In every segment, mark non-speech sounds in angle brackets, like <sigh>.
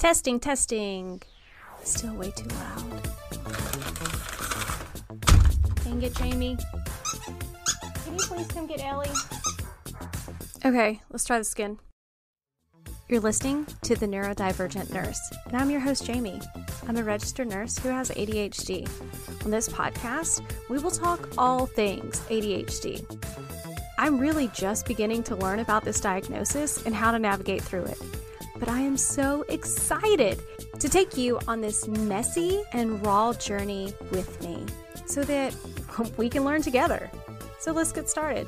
Testing, testing. Still way too loud. Dang it, Jamie. Can you please come get Ellie? Okay, let's try this again. You're listening to The Neurodivergent Nurse, and I'm your host, Jami. I'm a registered nurse who has ADHD. On this podcast, we will talk all things ADHD. I'm really just beginning to learn about this diagnosis and how to navigate through it. But I am so excited to take you on this messy and raw journey with me so that <laughs> we can learn together. So let's get started.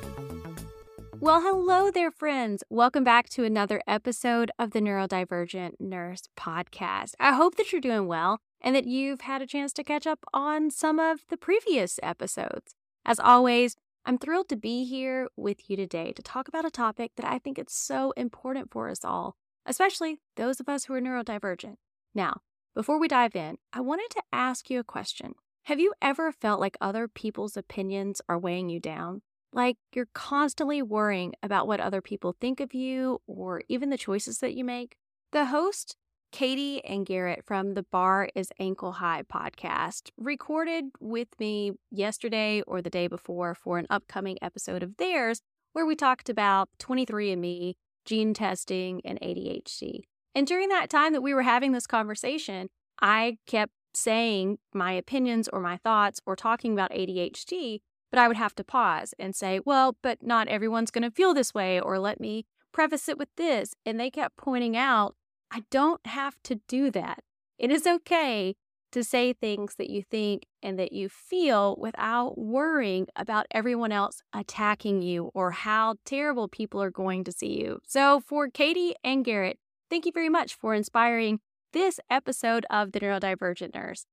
Well, hello there, friends. Welcome back to another episode of the Neurodivergent Nurse podcast. I hope that you're doing well and that you've had a chance to catch up on some of the previous episodes. As always, I'm thrilled to be here with you today to talk about a topic that I think it's so important for us all, especially those of us who are neurodivergent. Now, before we dive in, I wanted to ask you a question. Have you ever felt like other people's opinions are weighing you down? Like you're constantly worrying about what other people think of you or even the choices that you make. The host, Katie and Garrett from the Bar is Ankle High podcast, recorded with me yesterday or the day before for an upcoming episode of theirs where we talked about 23andMe, gene testing, and ADHD. And during that time that we were having this conversation, I kept saying my opinions or my thoughts or talking about ADHD but I would have to pause and say, well, but not everyone's going to feel this way, or let me preface it with this. And they kept pointing out, I don't have to do that. It is okay to say things that you think and that you feel without worrying about everyone else attacking you or how terrible people are going to see you. So, for Katie and Garrett, thank you very much for inspiring this episode of The Neurodivergent Nurse.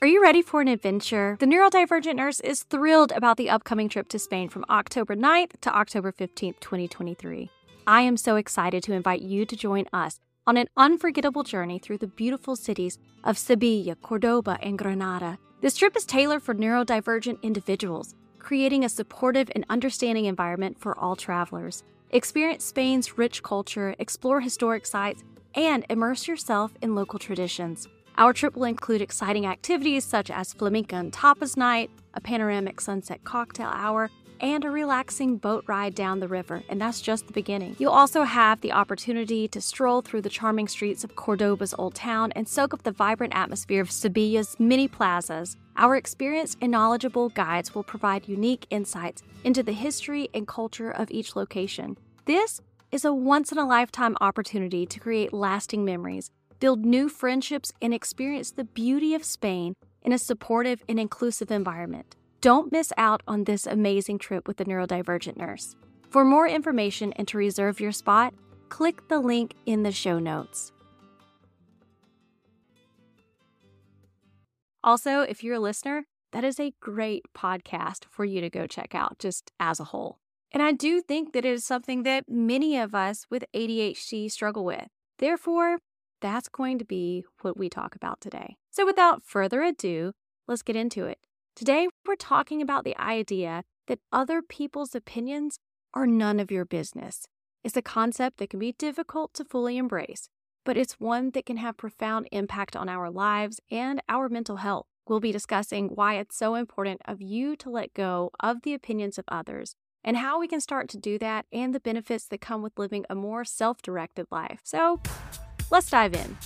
Are you ready for an adventure? The Neurodivergent Nurse is thrilled about the upcoming trip to Spain from October 9th to October 15th, 2023. I am so excited to invite you to join us on an unforgettable journey through the beautiful cities of Sevilla, Cordoba, and Granada. This trip is tailored for neurodivergent individuals, creating a supportive and understanding environment for all travelers. Experience Spain's rich culture, explore historic sites, and immerse yourself in local traditions. Our trip will include exciting activities such as flamenco and tapas night, a panoramic sunset cocktail hour, and a relaxing boat ride down the river, and that's just the beginning. You'll also have the opportunity to stroll through the charming streets of Cordoba's old town and soak up the vibrant atmosphere of Sevilla's many plazas. Our experienced and knowledgeable guides will provide unique insights into the history and culture of each location. This is a once in a lifetime opportunity to create lasting memories build new friendships, and experience the beauty of Spain in a supportive and inclusive environment. Don't miss out on this amazing trip with the neurodivergent nurse. For more information and to reserve your spot, click the link in the show notes. Also, if you're a listener, that is a great podcast for you to go check out just as a whole. And I do think that it is something that many of us with ADHD struggle with. Therefore, that's going to be what we talk about today. So, without further ado, let's get into it. Today, we're talking about the idea that other people's opinions are none of your business. It's a concept that can be difficult to fully embrace, but it's one that can have profound impact on our lives and our mental health. We'll be discussing why it's so important of you to let go of the opinions of others and how we can start to do that and the benefits that come with living a more self-directed life. So, Let's dive in.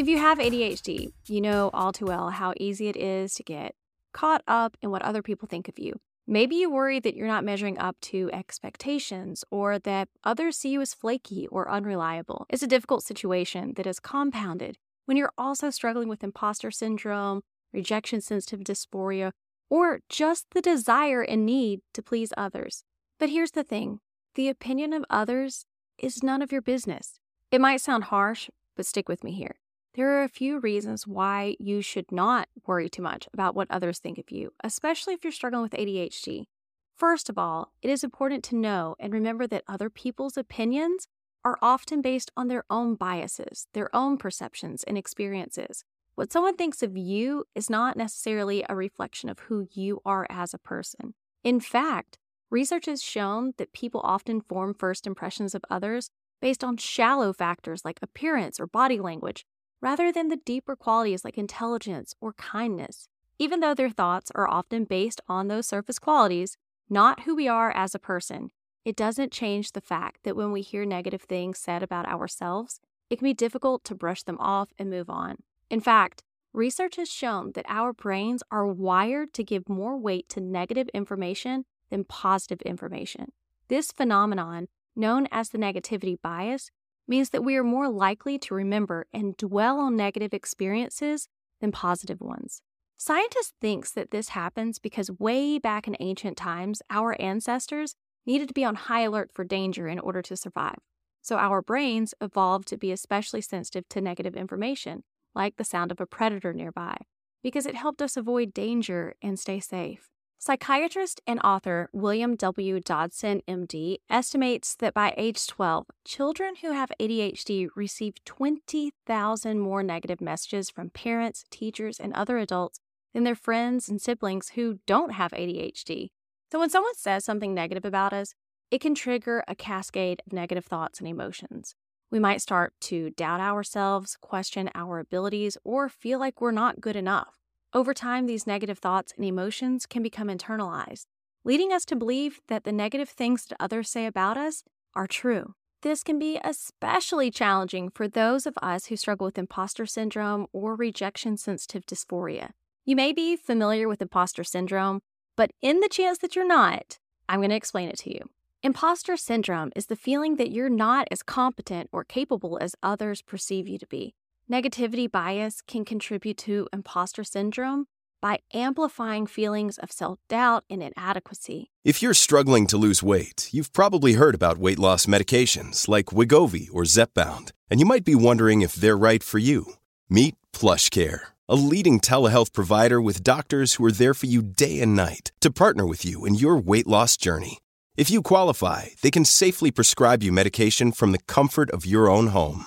If you have ADHD, you know all too well how easy it is to get caught up in what other people think of you. Maybe you worry that you're not measuring up to expectations or that others see you as flaky or unreliable. It's a difficult situation that is compounded when you're also struggling with imposter syndrome, rejection sensitive dysphoria, or just the desire and need to please others. But here's the thing the opinion of others is none of your business. It might sound harsh, but stick with me here. There are a few reasons why you should not worry too much about what others think of you, especially if you're struggling with ADHD. First of all, it is important to know and remember that other people's opinions are often based on their own biases, their own perceptions and experiences. What someone thinks of you is not necessarily a reflection of who you are as a person. In fact, Research has shown that people often form first impressions of others based on shallow factors like appearance or body language, rather than the deeper qualities like intelligence or kindness. Even though their thoughts are often based on those surface qualities, not who we are as a person, it doesn't change the fact that when we hear negative things said about ourselves, it can be difficult to brush them off and move on. In fact, research has shown that our brains are wired to give more weight to negative information than positive information. This phenomenon, known as the negativity bias, means that we are more likely to remember and dwell on negative experiences than positive ones. Scientists think that this happens because way back in ancient times, our ancestors needed to be on high alert for danger in order to survive. So our brains evolved to be especially sensitive to negative information, like the sound of a predator nearby, because it helped us avoid danger and stay safe. Psychiatrist and author William W. Dodson, MD, estimates that by age 12, children who have ADHD receive 20,000 more negative messages from parents, teachers, and other adults than their friends and siblings who don't have ADHD. So when someone says something negative about us, it can trigger a cascade of negative thoughts and emotions. We might start to doubt ourselves, question our abilities, or feel like we're not good enough. Over time, these negative thoughts and emotions can become internalized, leading us to believe that the negative things that others say about us are true. This can be especially challenging for those of us who struggle with imposter syndrome or rejection sensitive dysphoria. You may be familiar with imposter syndrome, but in the chance that you're not, I'm going to explain it to you. Imposter syndrome is the feeling that you're not as competent or capable as others perceive you to be. Negativity bias can contribute to imposter syndrome by amplifying feelings of self doubt and inadequacy. If you're struggling to lose weight, you've probably heard about weight loss medications like Wegovy or Zepbound, and you might be wondering if they're right for you. Meet PlushCare a leading telehealth provider with doctors who are there for you day and night to partner with you in your weight loss journey. If you qualify, they can safely prescribe you medication from the comfort of your own home.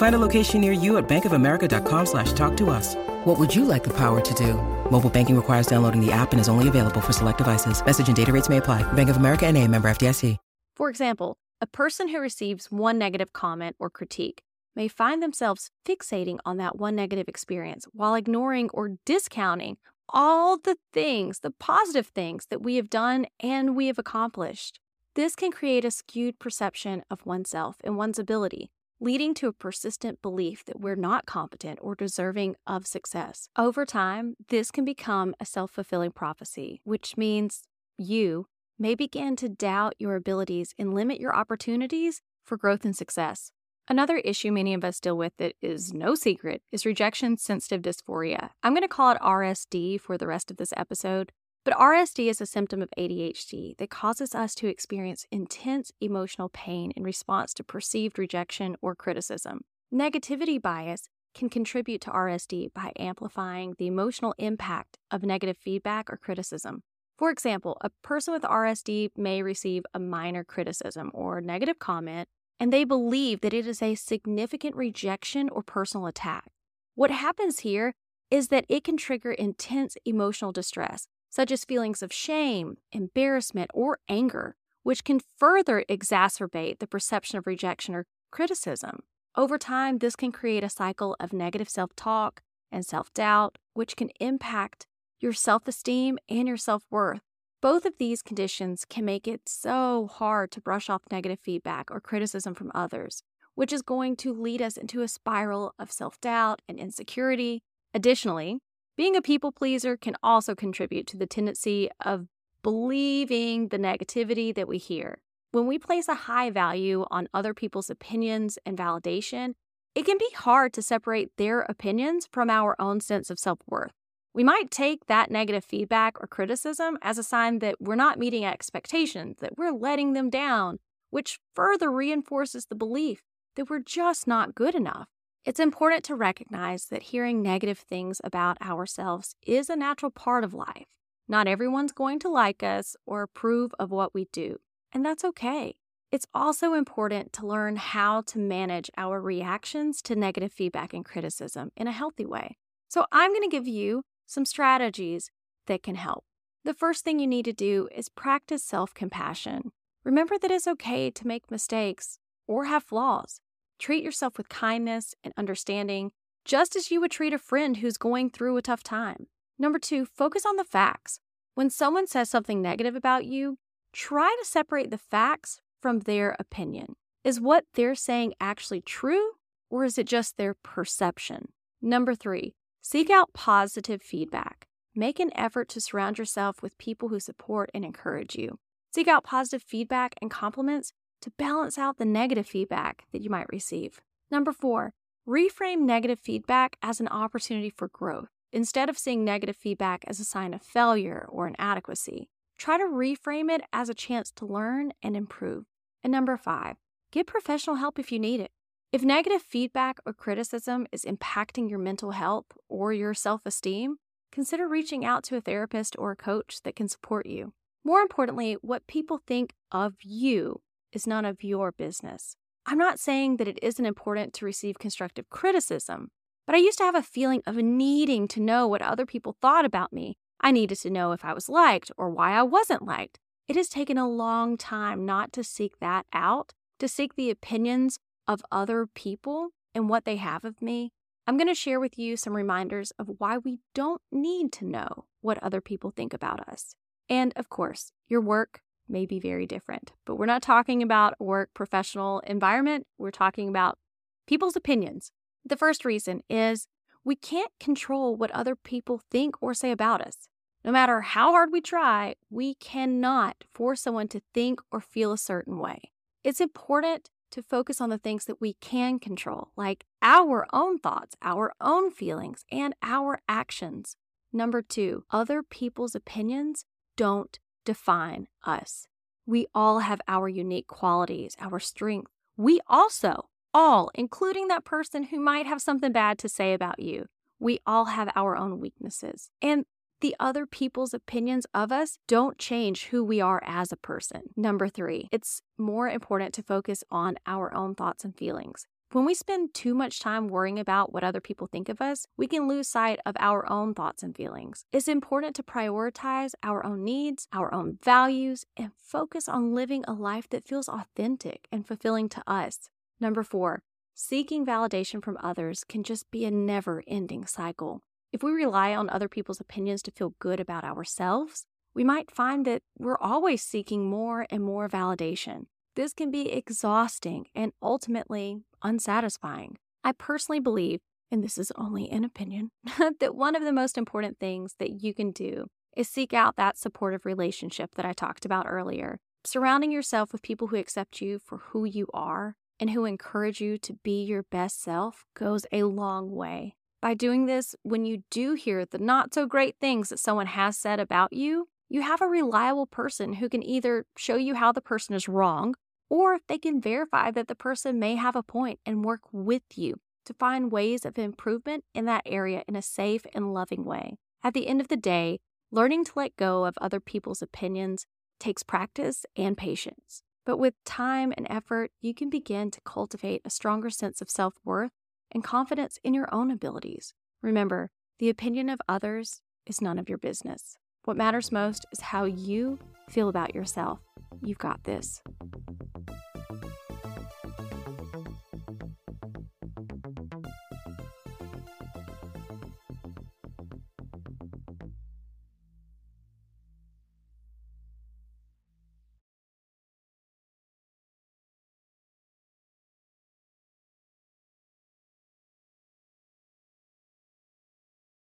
Find a location near you at bankofamerica.com slash talk to us. What would you like the power to do? Mobile banking requires downloading the app and is only available for select devices. Message and data rates may apply. Bank of America and a member FDIC. For example, a person who receives one negative comment or critique may find themselves fixating on that one negative experience while ignoring or discounting all the things, the positive things that we have done and we have accomplished. This can create a skewed perception of oneself and one's ability, leading to a persistent belief that we're not competent or deserving of success. Over time, this can become a self fulfilling prophecy, which means you may begin to doubt your abilities and limit your opportunities for growth and success. Another issue many of us deal with that is no secret is rejection sensitive dysphoria. I'm going to call it RSD for the rest of this episode. But RSD is a symptom of ADHD that causes us to experience intense emotional pain in response to perceived rejection or criticism. Negativity bias can contribute to RSD by amplifying the emotional impact of negative feedback or criticism. For example, a person with RSD may receive a minor criticism or negative comment and they believe that it is a significant rejection or personal attack. What happens here is that it can trigger intense emotional distress, such as feelings of shame, embarrassment, or anger, which can further exacerbate the perception of rejection or criticism. Over time, this can create a cycle of negative self talk and self doubt, which can impact your self esteem and your self worth. Both of these conditions can make it so hard to brush off negative feedback or criticism from others, which is going to lead us into a spiral of self doubt and insecurity. Additionally, being a people pleaser can also contribute to the tendency of believing the negativity that we hear. When we place a high value on other people's opinions and validation, it can be hard to separate their opinions from our own sense of self worth. We might take that negative feedback or criticism as a sign that we're not meeting expectations, that we're letting them down, which further reinforces the belief that we're just not good enough. It's important to recognize that hearing negative things about ourselves is a natural part of life. Not everyone's going to like us or approve of what we do, and that's okay. It's also important to learn how to manage our reactions to negative feedback and criticism in a healthy way. So, I'm going to give you some strategies that can help. The first thing you need to do is practice self compassion. Remember that it's okay to make mistakes or have flaws. Treat yourself with kindness and understanding, just as you would treat a friend who's going through a tough time. Number two, focus on the facts. When someone says something negative about you, try to separate the facts from their opinion. Is what they're saying actually true, or is it just their perception? Number three, seek out positive feedback. Make an effort to surround yourself with people who support and encourage you. Seek out positive feedback and compliments to balance out the negative feedback that you might receive. Number four, reframe negative feedback as an opportunity for growth. Instead of seeing negative feedback as a sign of failure or inadequacy, try to reframe it as a chance to learn and improve. And number five, get professional help if you need it. If negative feedback or criticism is impacting your mental health or your self esteem, consider reaching out to a therapist or a coach that can support you. More importantly, what people think of you is none of your business. I'm not saying that it isn't important to receive constructive criticism, but I used to have a feeling of needing to know what other people thought about me. I needed to know if I was liked or why I wasn't liked. It has taken a long time not to seek that out, to seek the opinions of other people and what they have of me. I'm going to share with you some reminders of why we don't need to know what other people think about us. And of course, your work may be very different, but we're not talking about work professional environment. We're talking about people's opinions. The first reason is we can't control what other people think or say about us. No matter how hard we try, we cannot force someone to think or feel a certain way. It's important to focus on the things that we can control, like our own thoughts, our own feelings, and our actions. Number two, other people's opinions don't define us. We all have our unique qualities, our strengths. We also, all, including that person who might have something bad to say about you, we all have our own weaknesses. And the other people's opinions of us don't change who we are as a person. Number three, it's more important to focus on our own thoughts and feelings. When we spend too much time worrying about what other people think of us, we can lose sight of our own thoughts and feelings. It's important to prioritize our own needs, our own values, and focus on living a life that feels authentic and fulfilling to us. Number four, seeking validation from others can just be a never ending cycle. If we rely on other people's opinions to feel good about ourselves, we might find that we're always seeking more and more validation. This can be exhausting and ultimately unsatisfying. I personally believe, and this is only an opinion, <laughs> that one of the most important things that you can do is seek out that supportive relationship that I talked about earlier. Surrounding yourself with people who accept you for who you are and who encourage you to be your best self goes a long way. By doing this, when you do hear the not so great things that someone has said about you, you have a reliable person who can either show you how the person is wrong or if they can verify that the person may have a point and work with you to find ways of improvement in that area in a safe and loving way. At the end of the day, learning to let go of other people's opinions takes practice and patience. But with time and effort, you can begin to cultivate a stronger sense of self worth and confidence in your own abilities. Remember, the opinion of others is none of your business. What matters most is how you feel about yourself. You've got this.